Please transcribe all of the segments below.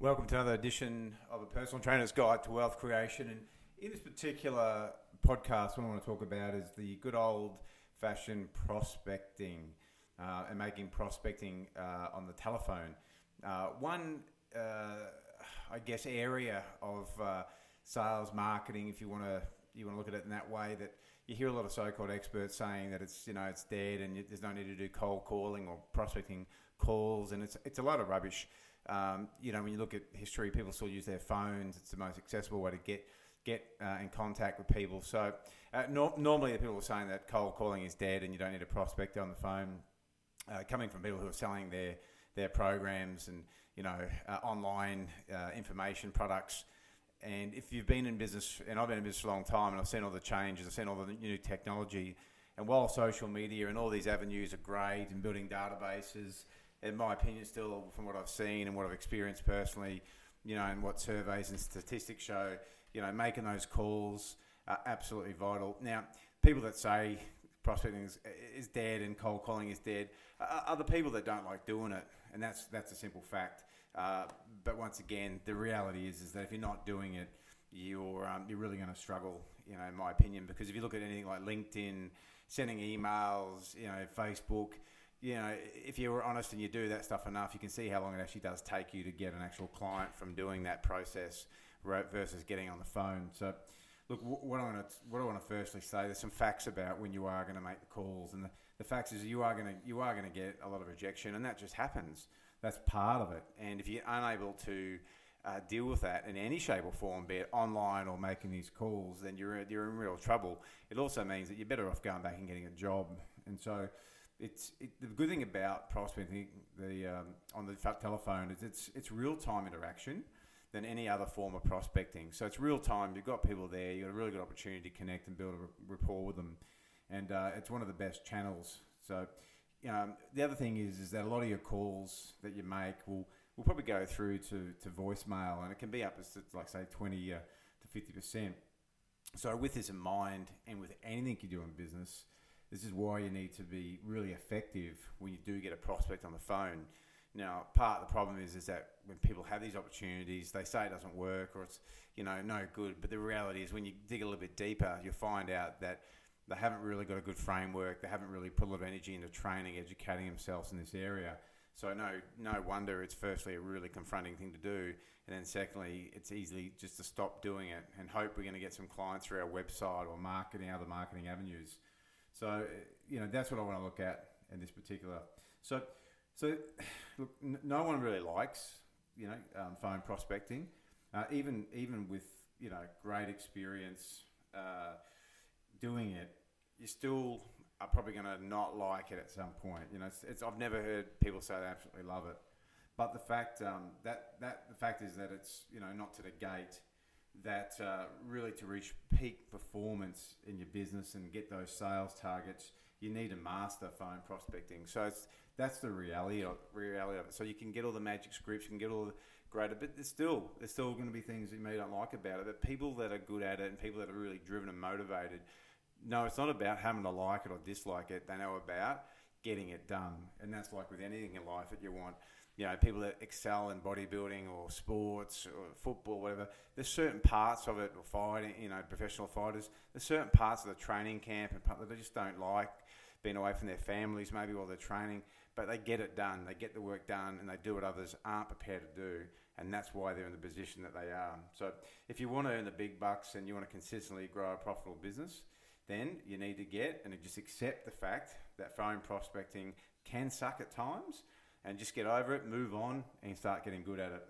Welcome to another edition of a personal trainer's guide to wealth creation. And in this particular podcast, what I want to talk about is the good old fashioned prospecting uh, and making prospecting uh, on the telephone. Uh, one, uh, I guess, area of uh, sales marketing, if you want to you want to look at it in that way, that you hear a lot of so-called experts saying that it's you know it's dead and there's no need to do cold calling or prospecting calls, and it's it's a lot of rubbish. Um, you know, when you look at history, people still use their phones. It's the most accessible way to get get uh, in contact with people. So uh, no, normally, the people are saying that cold calling is dead and you don't need a prospect on the phone. Uh, coming from people who are selling their their programs and you know uh, online uh, information products. And if you've been in business, and I've been in business a long time, and I've seen all the changes, I've seen all the new technology. And while social media and all these avenues are great and building databases, in my opinion, still from what I've seen and what I've experienced personally, you know, and what surveys and statistics show, you know, making those calls are absolutely vital. Now, people that say prospecting is, is dead and cold calling is dead are, the people that don't like doing it, and that's that's a simple fact. Uh, but once again, the reality is is that if you're not doing it, you're um, you're really going to struggle, you know, in my opinion, because if you look at anything like LinkedIn, sending emails, you know, Facebook you know, if you're honest and you do that stuff enough, you can see how long it actually does take you to get an actual client from doing that process versus getting on the phone. So, look, what I want to what I want to firstly say, there's some facts about when you are going to make the calls, and the, the facts is you are going to you are going to get a lot of rejection, and that just happens. That's part of it. And if you're unable to uh, deal with that in any shape or form, be it online or making these calls, then you're you're in real trouble. It also means that you're better off going back and getting a job. And so it's it, the good thing about prospecting the um, on the telephone is it's it's real time interaction than any other form of prospecting. So it's real time. You've got people there. You've got a really good opportunity to connect and build a rapport with them, and uh, it's one of the best channels. So um, the other thing is is that a lot of your calls that you make will will probably go through to, to voicemail, and it can be up to like say twenty uh, to fifty percent. So with this in mind, and with anything you do in business this is why you need to be really effective when you do get a prospect on the phone. Now, part of the problem is is that when people have these opportunities, they say it doesn't work or it's you know no good. But the reality is, when you dig a little bit deeper, you'll find out that they haven't really got a good framework. They haven't really put a lot of energy into training, educating themselves in this area. So no, no wonder it's firstly a really confronting thing to do, and then secondly, it's easily just to stop doing it and hope we're going to get some clients through our website or marketing, other marketing avenues. So you know that's what I want to look at in this particular. So so look, no one really likes you know um, phone prospecting, uh, even even with you know great experience uh, doing it, you still are probably going to not like it at some point. You know, it's, it's, I've never heard people say they absolutely love it, but the fact um, that that the fact is that it's you know not to the gate that uh, really to reach peak performance in your business and get those sales targets, you need to master phone prospecting. So that's the reality of, reality of it. So you can get all the magic scripts, you can get all the greater, but there's still there's still going to be things you may not like about it. But people that are good at it and people that are really driven and motivated, no, it's not about having to like it or dislike it. They know about getting it done, and that's like with anything in life that you want you know, people that excel in bodybuilding or sports or football, whatever, there's certain parts of it, or fighting, you know, professional fighters, there's certain parts of the training camp and that they just don't like being away from their families maybe while they're training, but they get it done, they get the work done, and they do what others aren't prepared to do, and that's why they're in the position that they are. So if you want to earn the big bucks and you want to consistently grow a profitable business, then you need to get and just accept the fact that phone prospecting can suck at times and just get over it, move on, and start getting good at it.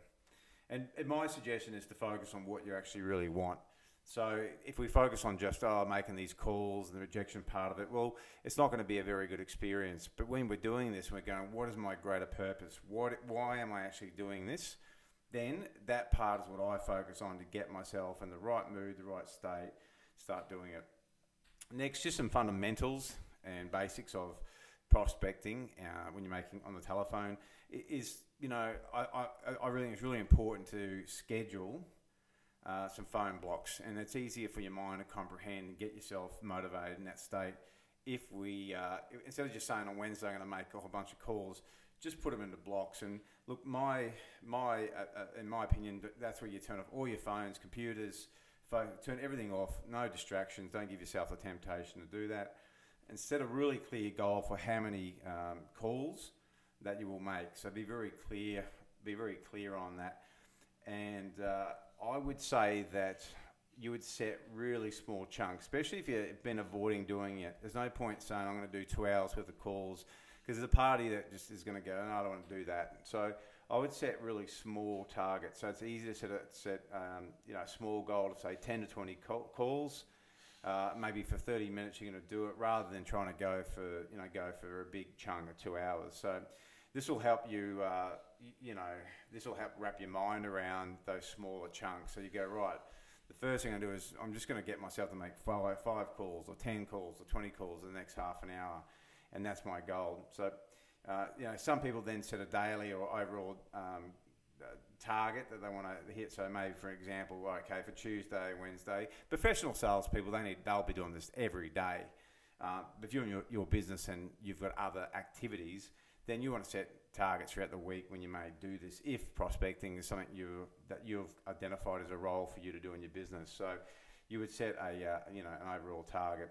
And, and my suggestion is to focus on what you actually really want. So if we focus on just oh making these calls and the rejection part of it, well, it's not going to be a very good experience. But when we're doing this, we're going, what is my greater purpose? What, why am I actually doing this? Then that part is what I focus on to get myself in the right mood, the right state, start doing it. Next, just some fundamentals and basics of prospecting uh, when you're making on the telephone is you know I, I, I really think it's really important to schedule uh, some phone blocks and it's easier for your mind to comprehend and get yourself motivated in that state if we uh, instead of just saying on Wednesday I'm going to make a whole bunch of calls just put them into blocks. And look, my my uh, uh, in my opinion, that's where you turn off all your phones, computers, phone, turn everything off. No distractions. Don't give yourself the temptation to do that. Instead a really clear goal for how many um, calls that you will make. So be very clear. Be very clear on that. And uh, I would say that you would set really small chunks, especially if you've been avoiding doing it. There's no point saying I'm going to do two hours worth of calls because there's a party that just is going to go, no, I don't want to do that. So I would set really small targets. So it's easy to set a, set um, you know a small goal to say 10 to 20 calls. Uh, maybe for 30 minutes you're going to do it rather than trying to go for you know go for a big chunk of two hours. So this will help you. Uh, you know, this will help wrap your mind around those smaller chunks. So you go right. The first thing I do is I'm just going to get myself to make five, five calls or ten calls or twenty calls in the next half an hour, and that's my goal. So, uh, you know, some people then set a daily or overall um, target that they want to hit. So maybe, for example, okay, for Tuesday, Wednesday, professional salespeople they need they'll be doing this every day. Uh, if you're in your, your business and you've got other activities, then you want to set targets throughout the week when you may do this. If prospecting is something you that you've identified as a role for you to do in your business, so you would set a uh, you know an overall target.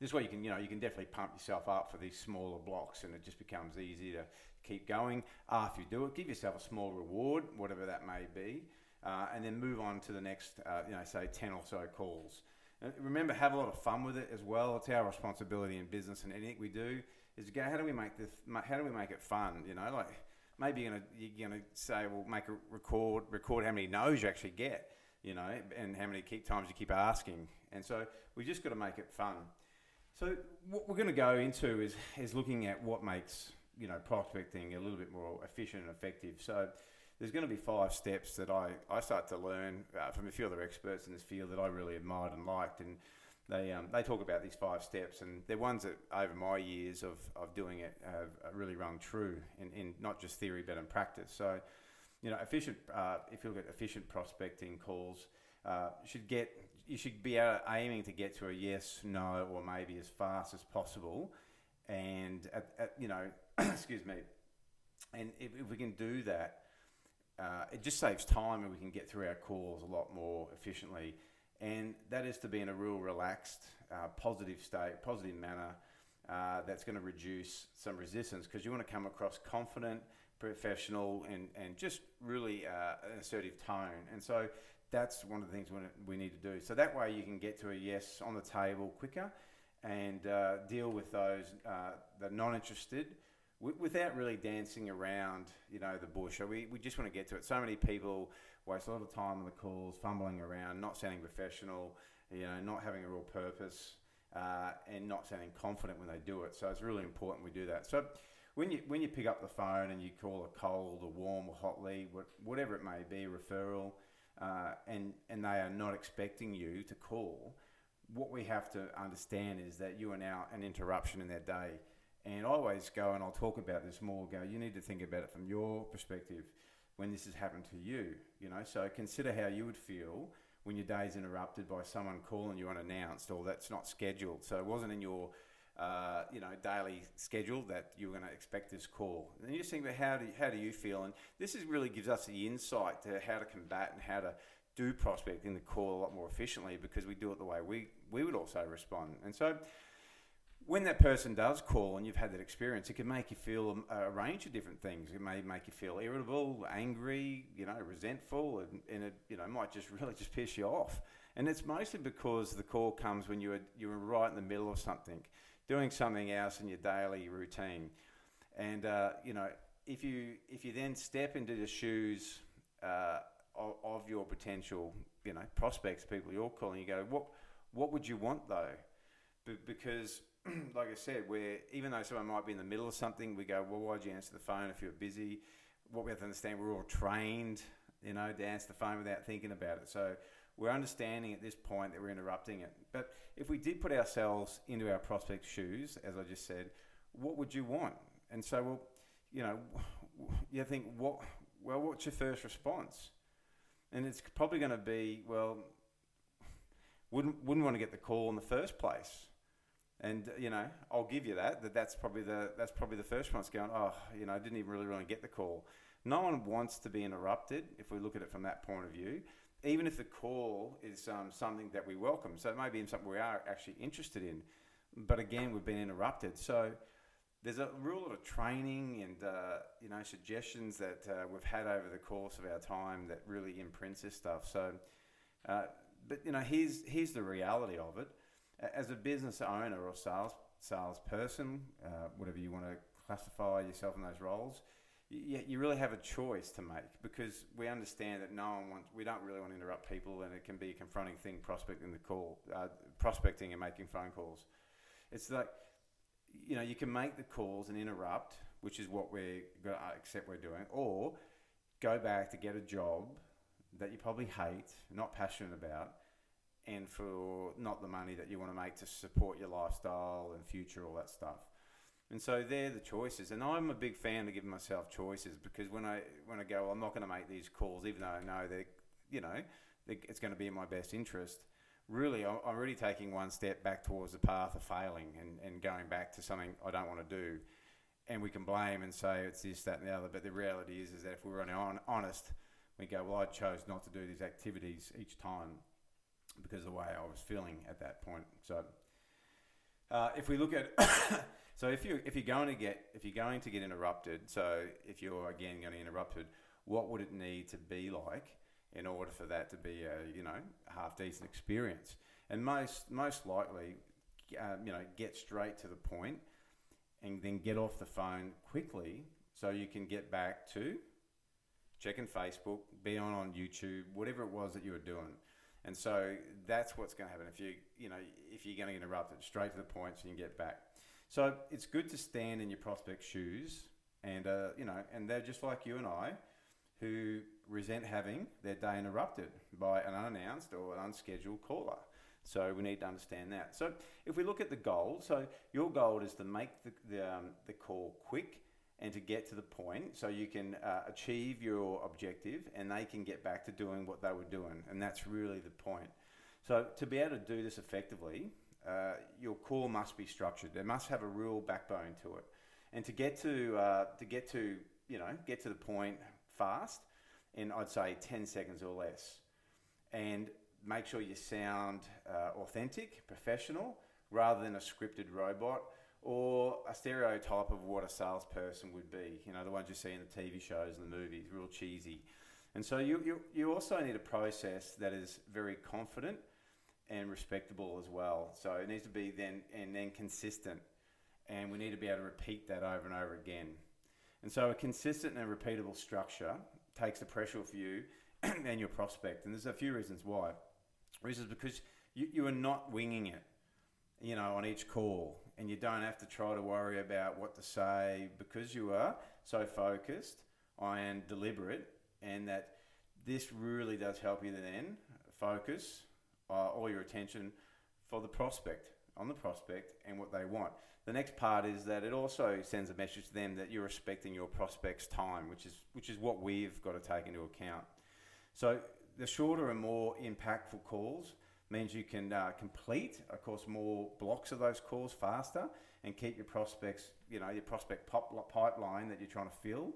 This way, you can you know you can definitely pump yourself up for these smaller blocks, and it just becomes easy to keep going. After you do it, give yourself a small reward, whatever that may be, uh, and then move on to the next uh, you know say ten or so calls. And remember, have a lot of fun with it as well. It's our responsibility in business and anything we do is go, how do we make this? How do we make it fun? You know, like maybe you're gonna you're gonna say, well, make a record record how many no's you actually get, you know, and how many keep times you keep asking. And so we just got to make it fun. So what we're going to go into is is looking at what makes you know prospecting a little bit more efficient and effective. So there's going to be five steps that I, I start to learn uh, from a few other experts in this field that I really admired and liked. And they um, they talk about these five steps, and they're ones that over my years of, of doing it have really rung true in, in not just theory but in practice. So, you know, efficient uh, if you look at efficient prospecting calls, uh, should get you should be aiming to get to a yes, no, or maybe as fast as possible, and at, at you know, excuse me, and if, if we can do that. Uh, it just saves time and we can get through our calls a lot more efficiently and that is to be in a real relaxed, uh, positive state, positive manner. Uh, that's going to reduce some resistance because you want to come across confident, professional, and, and just really uh, an assertive tone. And so that's one of the things we need to do. So that way you can get to a yes on the table quicker and uh, deal with those uh, that are not interested without really dancing around, you know, the bush. We, we just want to get to it. So many people waste a lot of time on the calls, fumbling around, not sounding professional, you know, not having a real purpose, uh, and not sounding confident when they do it. So it's really important we do that. So when you when you pick up the phone and you call a cold, a warm, or hot lead, whatever it may be, referral, uh, and and they are not expecting you to call, what we have to understand is that you are now an interruption in their day. And I always go, and I'll talk about this more. Go, you need to think about it from your perspective when this has happened to you. You know, so consider how you would feel when your day is interrupted by someone calling you unannounced or that's not scheduled. So it wasn't in your uh, you know daily schedule that you were going to expect this call. And you just think about how do you, how do you feel? And this is really gives us the insight to how to combat and how to do prospecting the call a lot more efficiently because we do it the way we we would also respond. And so when that person does call and you've had that experience, it can make you feel a, a, range of different things. It may make you feel irritable, angry, you know, resentful, and, and, it you know might just really just piss you off. And it's mostly because the call comes when you're you're right in the middle of something, doing something else in your daily routine, and uh, you know if you if you then step into the shoes uh, of, your potential you know prospects, people you're calling, you go, what what would you want though? B- because like I said, where even though someone might be in the middle of something, we go, well, why'd you answer the phone if you're busy? What we have to understand, we're all trained, you know, to answer the phone without thinking about it. So we're understanding at this point that we're interrupting it. But if we did put ourselves into our prospect's shoes, as I just said, what would you want? And so, well, you know, you think, what? Well, what's your first response? And it's probably going to be, well, wouldn't wouldn't want to get the call in the first place And you know, I'll give you that. That that's probably the that's probably the first one. Going, oh, you know, I didn't even really really get the call. No one wants to be interrupted if we look at it from that point of view. Even if the call is um, something that we welcome, so it may be something we are actually interested in, but again, we've been interrupted. So there's a real lot of training and uh, you know suggestions that uh, we've had over the course of our time that really imprints this stuff. So, uh, but you know, here's here's the reality of it as a business owner or sales salesperson, uh, whatever you want to classify yourself in those roles, you, you really have a choice to make because we understand that no one wants, we don't really want to interrupt people, and it can be a confronting thing prospecting the call, uh, prospecting and making phone calls. It's like you know you can make the calls and interrupt, which is what we're going to uh, accept we're doing, or go back to get a job that you probably hate, not passionate about, and for not the money that you want to make to support your lifestyle and future, all that stuff. And so they're the choices. And I'm a big fan of giving myself choices because when I when I go, well, I'm not going to make these calls, even though I know that you know it's going to be in my best interest. Really, I'm really taking one step back towards the path of failing and, and going back to something I don't want to do. And we can blame and say it's this, that, and the other. But the reality is, is that if we were honest, we go, well, I chose not to do these activities each time because of the way I was feeling at that point. So, uh, if we look at, so if you if you're going to get if you're going to get interrupted, so if you're again going to interrupted, what would it need to be like in order for that to be a you know half decent experience? And most most likely, um, you know, get straight to the point, and then get off the phone quickly so you can get back to checking Facebook, be on on YouTube, whatever it was that you were doing. And so that's what's going to happen if you, you know, if you're going to interrupt it straight to the point so you can get back. So it's good to stand in your prospect shoes, and uh, you know, and they're just like you and I, who resent having their day interrupted by an unannounced or an unscheduled caller. So we need to understand that. So if we look at the goal, so your goal is to make the the, um, the call quick and to get to the point so you can uh, achieve your objective and they can get back to doing what they were doing. And that's really the point. So, to be able to do this effectively, uh, your call must be structured. There must have a real backbone to it. And to get to, uh, to get to, you know, get to the point fast in, I'd say, 10 seconds or less. And make sure you sound uh, authentic, professional, rather than a scripted robot or a stereotype of what a salesperson would be. You know, the ones you see in the TV shows and the movies, real cheesy. And so you, you, you also need a process that is very confident and respectable as well. So it needs to be then and then consistent. And we need to be able to repeat that over and over again. And so a consistent and repeatable structure takes the pressure off you and your prospect. And there's a few reasons why. Reasons because you, you are not winging it, you know, on each call and you don't have to try to worry about what to say because you are so focused and deliberate, and that this really does help you then focus uh, all your attention for the prospect on the prospect and what they want. The next part is that it also sends a message to them that you're respecting your prospect's time, which is which is what we've got to take into account. So the shorter and more impactful calls means you can uh, complete, of course, more blocks of those calls faster and keep your prospects, you know, your prospect pop- pipeline that you're trying to fill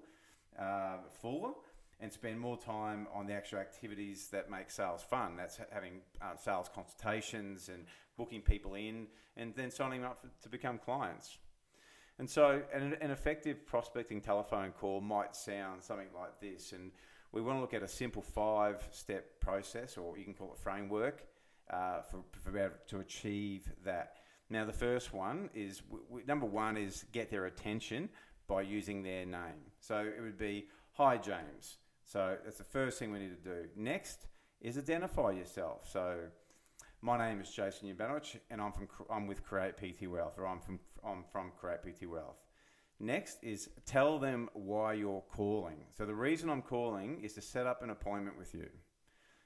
uh, fuller and spend more time on the actual activities that make sales fun. That's having uh, sales consultations and booking people in and then signing them up for, to become clients. And so, an, an effective prospecting telephone call might sound something like this. And we want to look at a simple five step process, or you can call it framework uh, for, for to achieve that. Now, the first one is number one is get their attention by using their name. So it would be, Hi, James. So that's the first thing we need to do. Next is identify yourself. So my name is Jason Ubanowicz, and I'm from I'm with Create PT Wealth, or I'm from I'm from Create PT Wealth. Next is tell them why you're calling. So the reason I'm calling is to set up an appointment with you.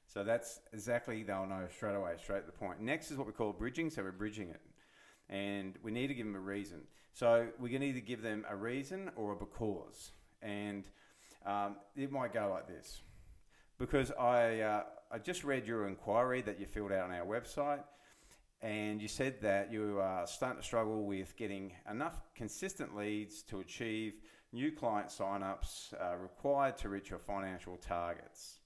So that's exactly, they'll know straight away, straight to the point. Next is what we call bridging. So we're bridging it. And we need to give them a reason. So we can either give them a reason or a because. And um, it might go like this. Because I, uh, I just read your inquiry that you filled out on our website. and you said that you are starting to struggle with getting enough consistent leads to achieve new client signups uh, required to reach your financial targets.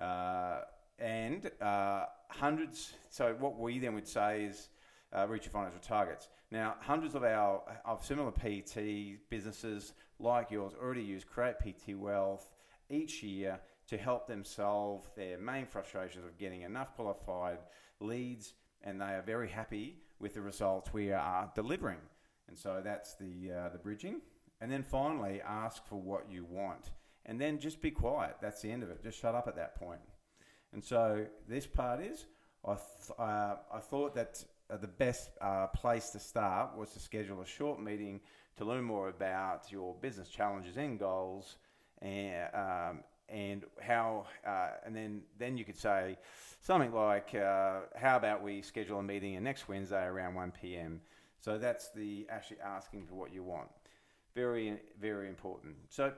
Uh, and uh, hundreds, so what we then would say is uh, reach your financial targets. Now, hundreds of our of similar PT businesses like yours already use Create PT Wealth each year to help them solve their main frustrations of getting enough qualified leads, and they are very happy with the results we are delivering. And so that's the uh, the bridging. And then finally, ask for what you want, and then just be quiet. That's the end of it. Just shut up at that point. And so this part is, I th- uh, I thought that uh, the best uh, place to start was to schedule a short meeting to learn more about your business challenges and goals, and and how, uh, and then then you could say something like, uh, how about we schedule a meeting next Wednesday around one p.m. So that's the actually asking for what you want. Very very important. So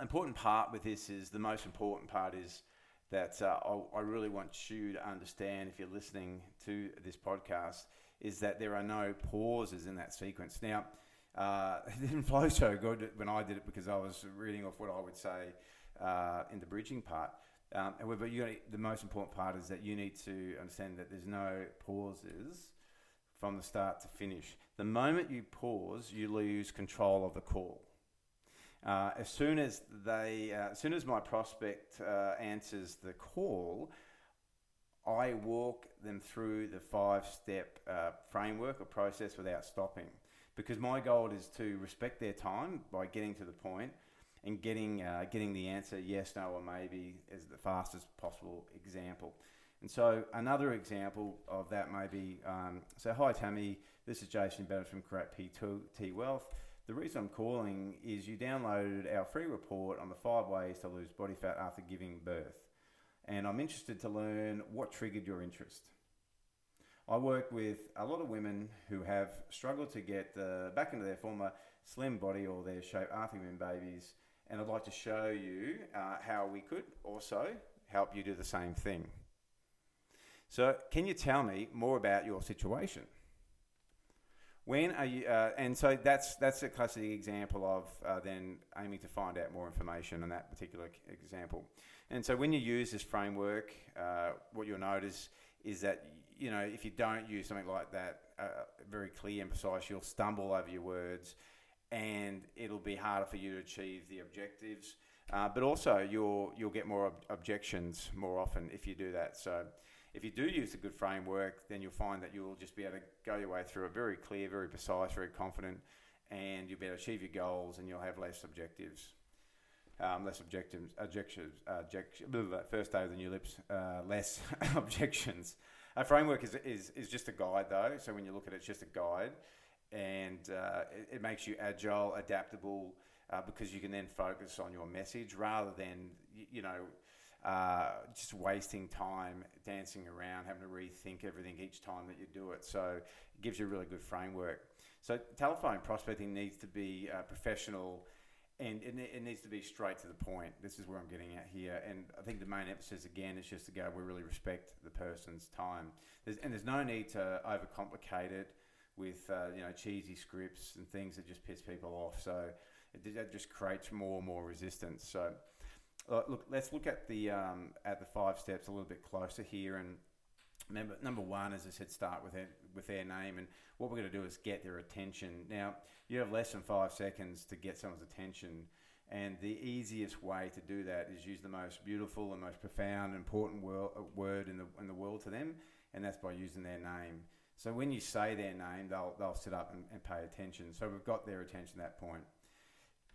important part with this is the most important part is that uh, I, I, really want you to understand if you're listening to this podcast is that there are no pauses in that sequence. Now, uh, it didn't flow so good when I did it because I was reading off what I would say uh, in the bridging part. Um, however, you the most important part is that you need to understand that there's no pauses from the start to finish. The moment you pause, you lose control of the call. Uh, as soon as they, uh, as soon as my prospect uh, answers the call, I walk them through the five-step uh, framework or process without stopping, because my goal is to respect their time by getting to the point and getting uh, getting the answer yes, no, or maybe as the fastest possible example. And so another example of that may be, um, so hi Tammy, this is Jason Bennett from Create PT Wealth. The reason I'm calling is you downloaded our free report on the five ways to lose body fat after giving birth. And I'm interested to learn what triggered your interest. I work with a lot of women who have struggled to get uh, back into their former slim body or their shape after giving babies, and I'd like to show you uh, how we could also help you do the same thing. So, can you tell me more about your situation? When are you? Uh, and so that's that's a classic example of uh, then aiming to find out more information on that particular example. And so when you use this framework, uh, what you'll notice is that you know if you don't use something like that, uh, very clear and precise, you'll stumble over your words, and it'll be harder for you to achieve the objectives. Uh, but also you'll you'll get more ob- objections more often if you do that. So if you do use a good framework, then you'll find that you'll just be able to go your way through it very clear, very precise, very confident, and you'll be able to achieve your goals and you'll have less objectives. Um, less objectives, objections, uh, first day of the new lips, uh, less objections. A framework is, is, is just a guide though, so when you look at it, it's just a guide and uh, it, it, makes you agile, adaptable, uh, because you can then focus on your message rather than, you, you know, uh, just wasting time dancing around, having to rethink everything each time that you do it. So it gives you a really good framework. So telephone prospecting needs to be uh, professional and it, needs to be straight to the point. This is where I'm getting at here. And I think the main emphasis again is just to go, we really respect the person's time. There's, and there's no need to overcomplicate it with uh, you know cheesy scripts and things that just piss people off. So it, it just creates more and more resistance. So uh, look, let's look at the um, at the five steps a little bit closer here. And remember, number one, as I said, start with it, with their name, and what we're going to do is get their attention. Now, you have less than five seconds to get someone's attention, and the easiest way to do that is use the most beautiful and most profound, important wor- word in the in the world to them, and that's by using their name. So when you say their name, they'll they'll sit up and, and pay attention. So we've got their attention at that point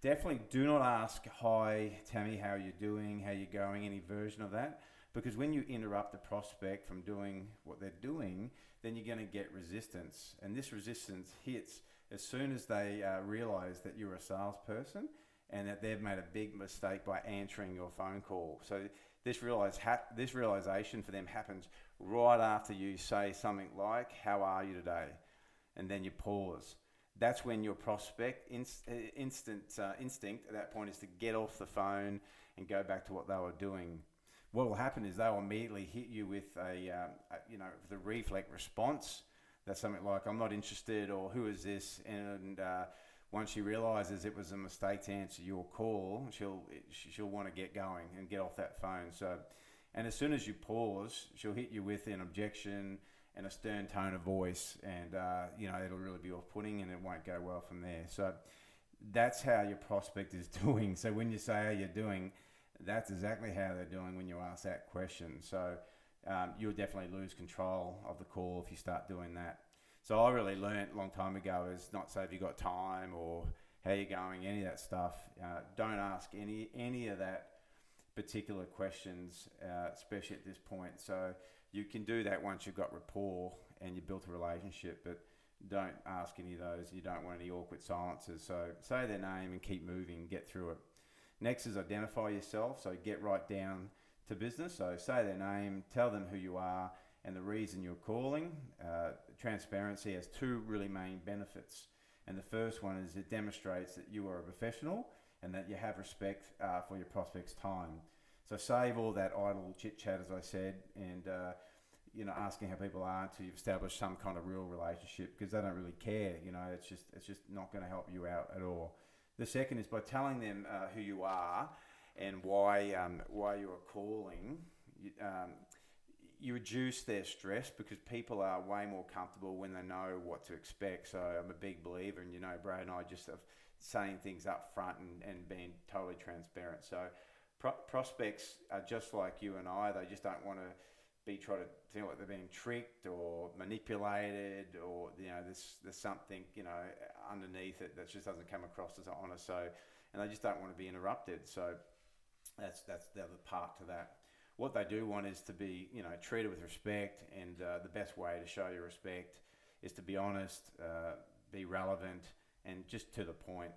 definitely do not ask, Hi, Tammy, how are you doing? How are you going? Any version of that. Because when you interrupt the prospect from doing what they're doing, then you're going to get resistance. And this resistance hits as soon as they uh, realize that you're a salesperson and that they've made a big mistake by answering your phone call. So this realize ha- this realization for them happens right after you say something like, "How are you today?" and then you pause that's when your prospect inst- uh, instant uh, instinct at that point is to get off the phone and go back to what they were doing. what will happen is they'll immediately hit you with a, um, a you know the reflex response. That's something like I'm not interested or who is this and uh, once she realizes it was a mistake to answer your call, she'll she'll want to get going and get off that phone. So, and as soon as you pause, she'll hit you with an objection and a stern tone of voice, and uh, you know it'll really be off-putting, and it won't go well from there. So, that's how your prospect is doing. So when you say how you're doing, that's exactly how they're doing when you ask that question. So um, you'll definitely lose control of the call if you start doing that. So I really learned a long time ago is not say if you got time or how you're going, any of that stuff. Uh, don't ask any any of that particular questions, uh, especially at this point. So you can do that once you've got rapport and you built a relationship, but don't ask any of those. You don't want any awkward silences. So say their name and keep moving, get through it. Next is identify yourself. So get right down to business. So say their name, tell them who you are, and the reason you're calling. Uh, transparency has two really main benefits. And the first one is it demonstrates that you are a professional and that you have respect uh, for your prospect's time. So save all that idle chit chat, as I said, and uh, you know asking how people are until you've established some kind of real relationship because they don't really care. You know, it's just it's just not going to help you out at all. The second is by telling them uh, who you are and why um, why you are calling. Um, you reduce their stress because people are way more comfortable when they know what to expect. So I'm a big believer, and you know, Brad and I just of saying things up front and, and being totally transparent. So pro- prospects are just like you and I; they just don't want to be trying to feel like they're being tricked or manipulated, or you know, there's there's something you know underneath it that just doesn't come across as honest. So, and they just don't want to be interrupted. So that's that's the other part to that what they do want is to be, you know, treated with respect, and uh, the best way to show your respect is to be honest, uh, be relevant, and just to the point.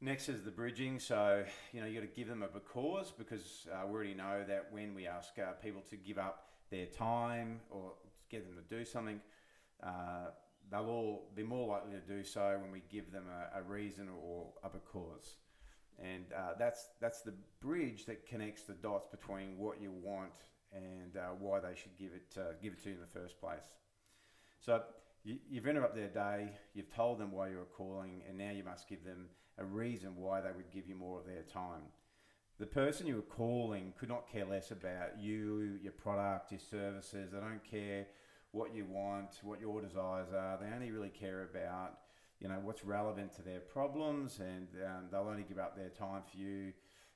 Next is the bridging. So, you know, you got to give them a because because uh, we already know that when we ask uh, people to give up their time or get them to do something, uh, they'll all be more likely to do so when we give them a, a reason or a because and uh, that's that's the bridge that connects the dots between what you want and uh, why they should give it uh, give it to you in the first place. So you, you've interrupted their day, you've told them why you're calling, and now you must give them a reason why they would give you more of their time. The person you were calling could not care less about you, your product, your services. They don't care what you want, what your desires are. They only really care about you know what's relevant to their problems, and um, they'll only give up their time for you,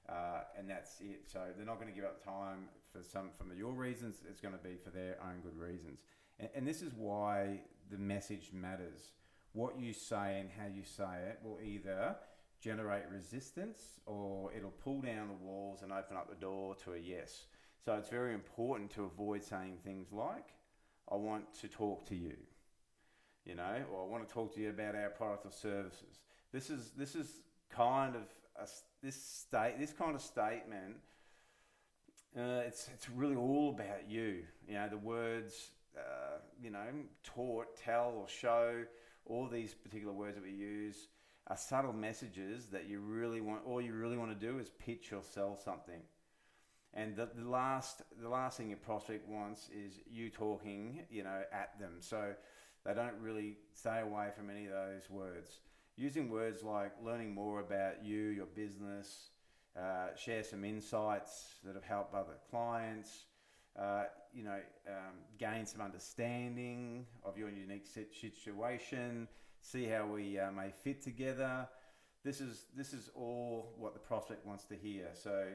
uh, and that's it. So they're not going to give up time for some from your reasons. It's going to be for their own good reasons, and, and this is why the message matters. What you say and how you say it will either generate resistance or it'll pull down the walls and open up the door to a yes. So it's very important to avoid saying things like, I want to talk to you you know, or I want to talk to you about our product or services. This is this is kind of a, this state this kind of statement. Uh, it's it's really all about you. You know, the words, uh, you know, taught, tell, or show. All these particular words that we use are subtle messages that you really want. All you really want to do is pitch or sell something. And the, the last the last thing your prospect wants is you talking, you know, at them. So they don't really stay away from any of those words. Using words like learning more about you, your business, uh, share some insights that have helped other clients, uh, you know, um, gain some understanding of your unique situation, see how we uh, may fit together. This is this is all what the prospect wants to hear. So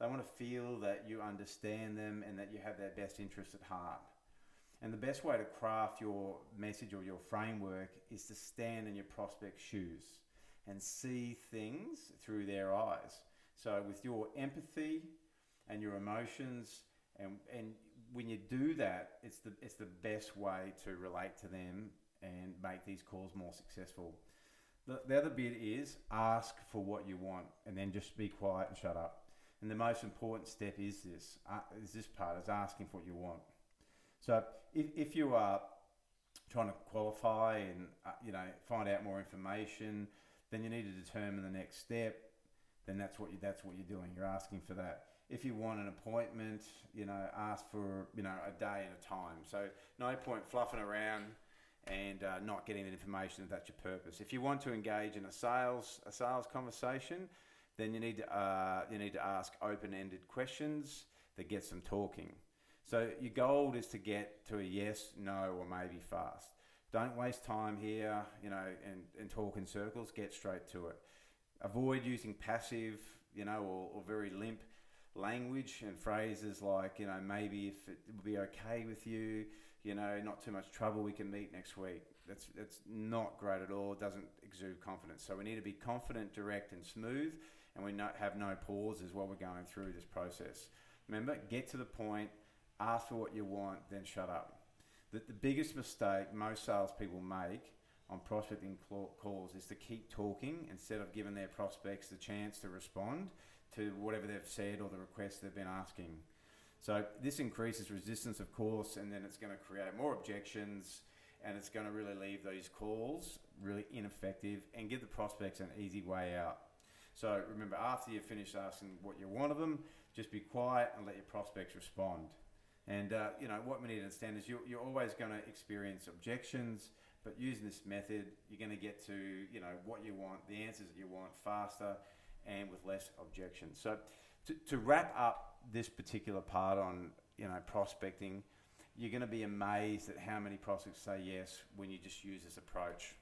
they want to feel that you understand them and that you have their best interest at heart. And the best way to craft your message or your framework is to stand in your prospect's shoes and see things through their eyes. So, with your empathy and your emotions, and, and when you do that, it's the, it's the best way to relate to them and make these calls more successful. The, the other bit is ask for what you want and then just be quiet and shut up. And the most important step is this, uh, is this part, is asking for what you want. So if, if you are trying to qualify and uh, you know find out more information, then you need to determine the next step. then that's what you that's what you're doing. You're asking for that. If you want an appointment, you know, ask for you know a day and a time. So no point fluffing around and uh, not getting the information if that's your purpose. If you want to engage in a sales a sales conversation, then you need to uh, you need to ask open ended questions that gets them talking. So your goal is to get to a yes, no, or maybe fast. Don't waste time here, you know, and, and talk in circles. Get straight to it. Avoid using passive, you know, or, or very limp language and phrases like, you know, maybe if it would be okay with you, you know, not too much trouble, we can meet next week. That's that's not great at all. It doesn't exude confidence. So we need to be confident, direct, and smooth, and we not have no pauses while we're going through this process. Remember, get to the point, ask for what you want, then shut up. The, the biggest mistake most salespeople make on prospecting calls is to keep talking instead of giving their prospects the chance to respond to whatever they've said or the request they've been asking. So this increases resistance, of course, and then it's going to create more objections and it's going to really leave these calls really ineffective and give the prospects an easy way out. So remember, after you've finished asking what you want of them, just be quiet and let your prospects respond. And uh, you know what we need to understand is you're, you're always going to experience objections, but using this method, you're going to get to you know what you want, the answers that you want faster, and with less objections. So to, to wrap up this particular part on you know prospecting, you're going to be amazed at how many prospects say yes when you just use this approach.